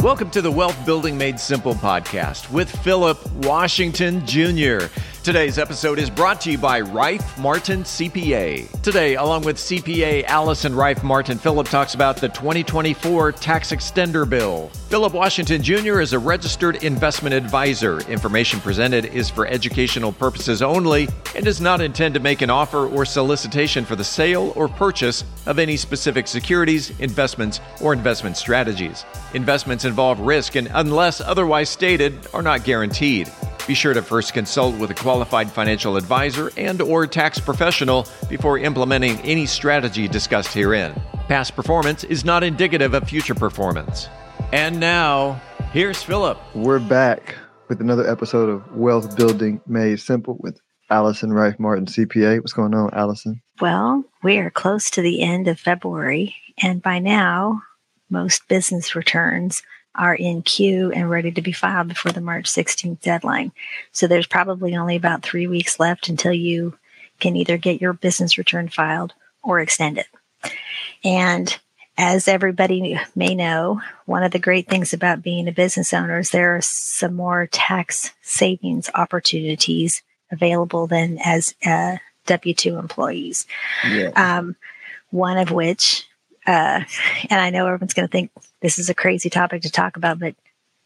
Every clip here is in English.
Welcome to the Wealth Building Made Simple podcast with Phillip Washington Jr. Today's episode is brought to you by ReiffMartin CPA. Today, along with CPA Allison Reiff Martin, Phillip talks about the 2024 Tax Extender Bill. Phillip Washington Jr. is a registered investment advisor. Information presented is for educational purposes only and does not intend to make an offer or solicitation for the sale or purchase of any specific securities, investments, or investment strategies. Investments involve risk and, unless otherwise stated, are not guaranteed. Be sure to first consult with a qualified financial advisor and or tax professional before implementing any strategy discussed herein. Past performance is not indicative of future performance. And now, here's Phillip. We're back with another episode of Wealth Building Made Simple with Allison Reiff Martin, CPA. What's going on, Allison? Well, we are close to the end of February, and by now, most business returns are in queue and ready to be filed before the March 16th deadline. So there's probably only about three weeks left until you can either get your business return filed or extend it. And as everybody may know, one of the great things about being a business owner is there are some more tax savings opportunities available than as uh, W 2 employees. Yeah. Um, one of which uh, and I know everyone's going to think this is a crazy topic to talk about, but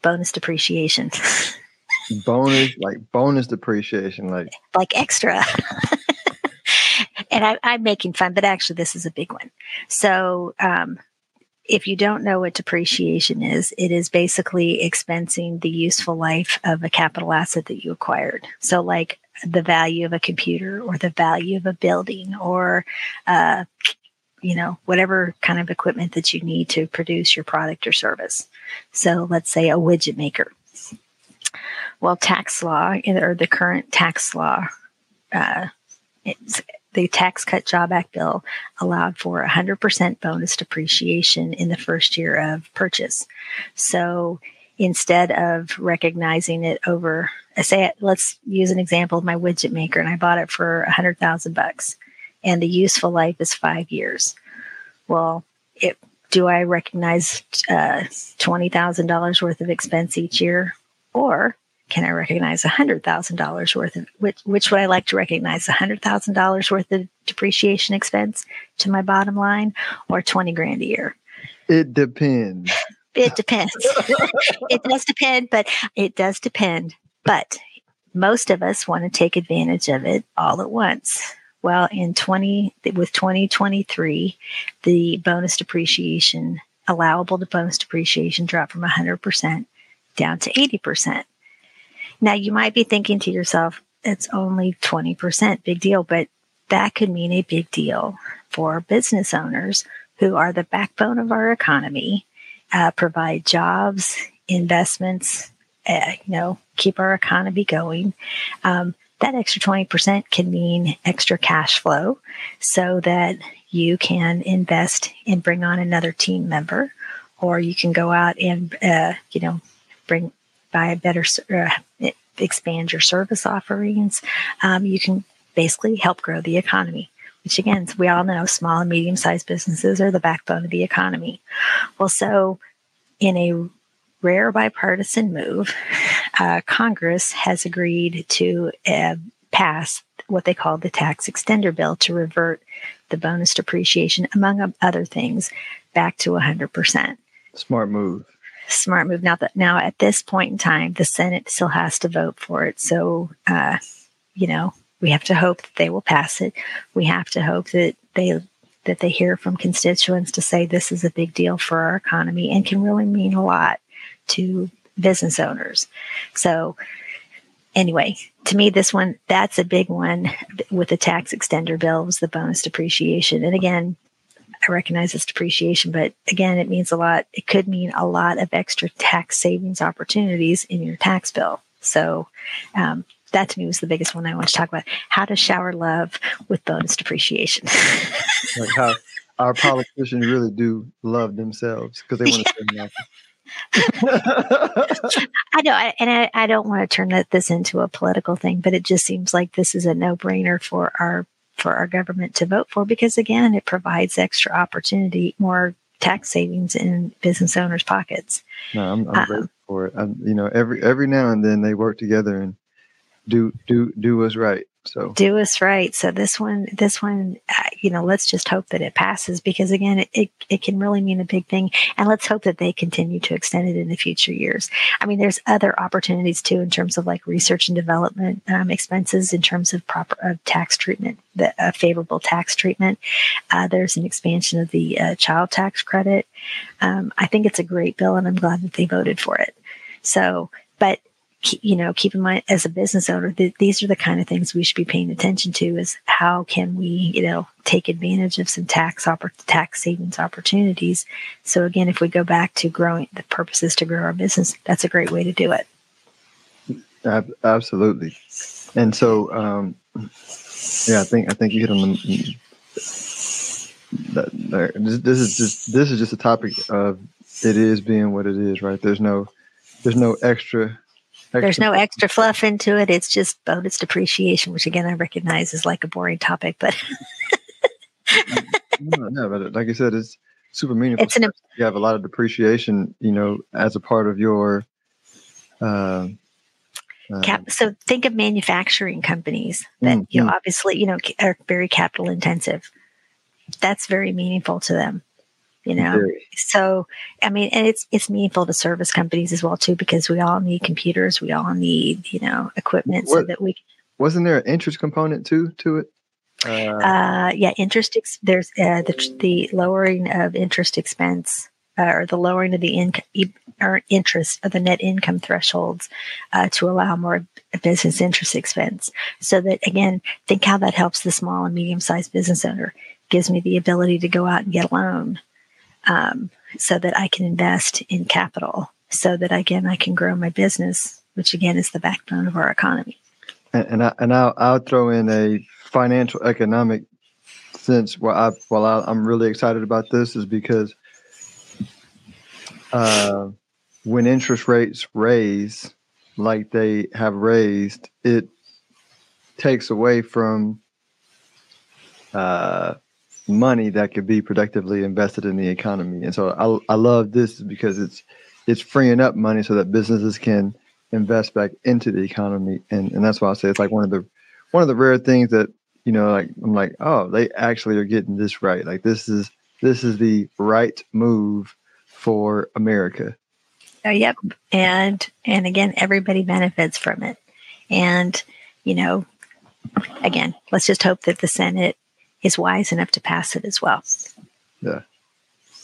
bonus depreciation. bonus, like bonus depreciation, like like extra. and I, am making fun, but actually, this is a big one. So, um, if you don't know what depreciation is, it is basically expensing the useful life of a capital asset that you acquired. So, like the value of a computer or the value of a building or uh, you know, whatever kind of equipment that you need to produce your product or service. So let's say a widget maker. Well, tax law or the current tax law, uh, the Tax Cut Job Act bill allowed for 100% bonus depreciation in the first year of purchase. So instead of recognizing it over, say, let's use an example of my widget maker, and I bought it for a hundred thousand bucks and the useful life is five years. Well, it, do I recognize uh, $20,000 worth of expense each year? Or can I recognize $100,000 worth of, which, which would I like to recognize? $100,000 worth of depreciation expense to my bottom line or 20 grand a year? It depends. It depends. it does depend, but it does depend. But most of us want to take advantage of it all at once. Well, in 20 with 2023, the bonus depreciation allowable to bonus depreciation dropped from 100% down to 80%. Now, you might be thinking to yourself, it's only 20%, big deal, but that could mean a big deal for business owners who are the backbone of our economy, uh, provide jobs, investments, uh, you know, keep our economy going. Um, that extra 20% can mean extra cash flow so that you can invest and bring on another team member, or you can go out and, uh, you know, bring, buy a better, uh, expand your service offerings. Um, you can basically help grow the economy which again, we all know small and medium sized businesses are the backbone of the economy. Well, so in a rare bipartisan move, uh, Congress has agreed to uh, pass what they call the tax extender bill to revert the bonus depreciation, among other things, back to 100%. Smart move. Smart move. Now that now at this point in time, the Senate still has to vote for it. So, uh, you know, we have to hope that they will pass it. We have to hope that they that they hear from constituents to say this is a big deal for our economy and can really mean a lot to business owners. So, anyway, to me, this one, that's a big one with the tax extender bill was the bonus depreciation. And again, I recognize it's depreciation, but again, it means a lot. It could mean a lot of extra tax savings opportunities in your tax bill. So, um, that to me was the biggest one I want to talk about. How to shower love with bonus depreciation. like how our politicians really do love themselves because they want to spend nothing. I know, and I, I don't want to turn this into a political thing, but it just seems like this is a no-brainer for our for our government to vote for because again, it provides extra opportunity, more tax savings in business owners' pockets. No, I'm, I'm um, grateful for it. I, you know, every every now and then they work together and do do do what's right. So do us right. So this one, this one, uh, you know, let's just hope that it passes because again, it, it, can really mean a big thing. And let's hope that they continue to extend it in the future years. I mean, there's other opportunities too in terms of like research and development um, expenses, in terms of proper of tax treatment, the uh, favorable tax treatment. Uh, there's an expansion of the uh, child tax credit. Um, I think it's a great bill, and I'm glad that they voted for it. So, but you know, keep in mind as a business owner, th- these are the kind of things we should be paying attention to is how can we, you know, take advantage of some tax oppor- tax savings opportunities. So again, if we go back to growing the purposes to grow our business, that's a great way to do it. absolutely. And so, um, yeah, I think, I think you hit on the, this, this is just, this is just a topic of it is being what it is, right? There's no, there's no extra there's no extra fluff into it. It's just bonus depreciation, which again I recognize is like a boring topic, but no, no, but like I said, it's super meaningful. It's an, you have a lot of depreciation, you know, as a part of your. Uh, uh, Cap, so think of manufacturing companies that mm, you know mm. obviously you know are very capital intensive. That's very meaningful to them you know so i mean and it's it's meaningful to service companies as well too because we all need computers we all need you know equipment what, so that we wasn't there an interest component too to it uh, uh yeah interest ex- there's uh, the the lowering of interest expense uh, or the lowering of the income or interest of the net income thresholds uh, to allow more business interest expense. So that again, think how that helps the small and medium sized business owner. Gives me the ability to go out and get a loan um, so that I can invest in capital so that again I can grow my business, which again is the backbone of our economy. And, and I and I'll, I'll throw in a financial economic sense. Well, I well I, am really excited about this is because uh, when interest rates raise like they have raised, it takes away from uh, money that could be productively invested in the economy. And so I, I love this because it's it's freeing up money so that businesses can invest back into the economy. And and that's why I say it's like one of the one of the rare things that you know like I'm like oh they actually are getting this right. Like this is this is the right move for America. Uh, yep. And and again everybody benefits from it. And you know again, let's just hope that the Senate is wise enough to pass it as well. Yeah.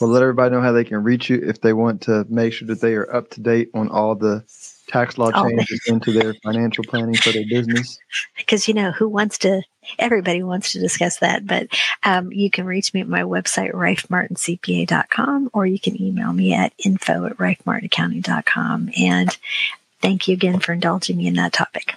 Well, let everybody know how they can reach you if they want to make sure that they are up to date on all the tax law changes into their financial planning for their business. Because, you know, who wants to, everybody wants to discuss that. But um, you can reach me at my website, reiffmartincpa.com, or you can email me at info at reiffmartinaccounting.com. And thank you again for indulging me in that topic.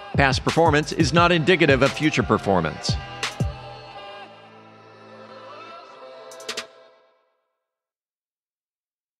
Past performance is not indicative of future performance.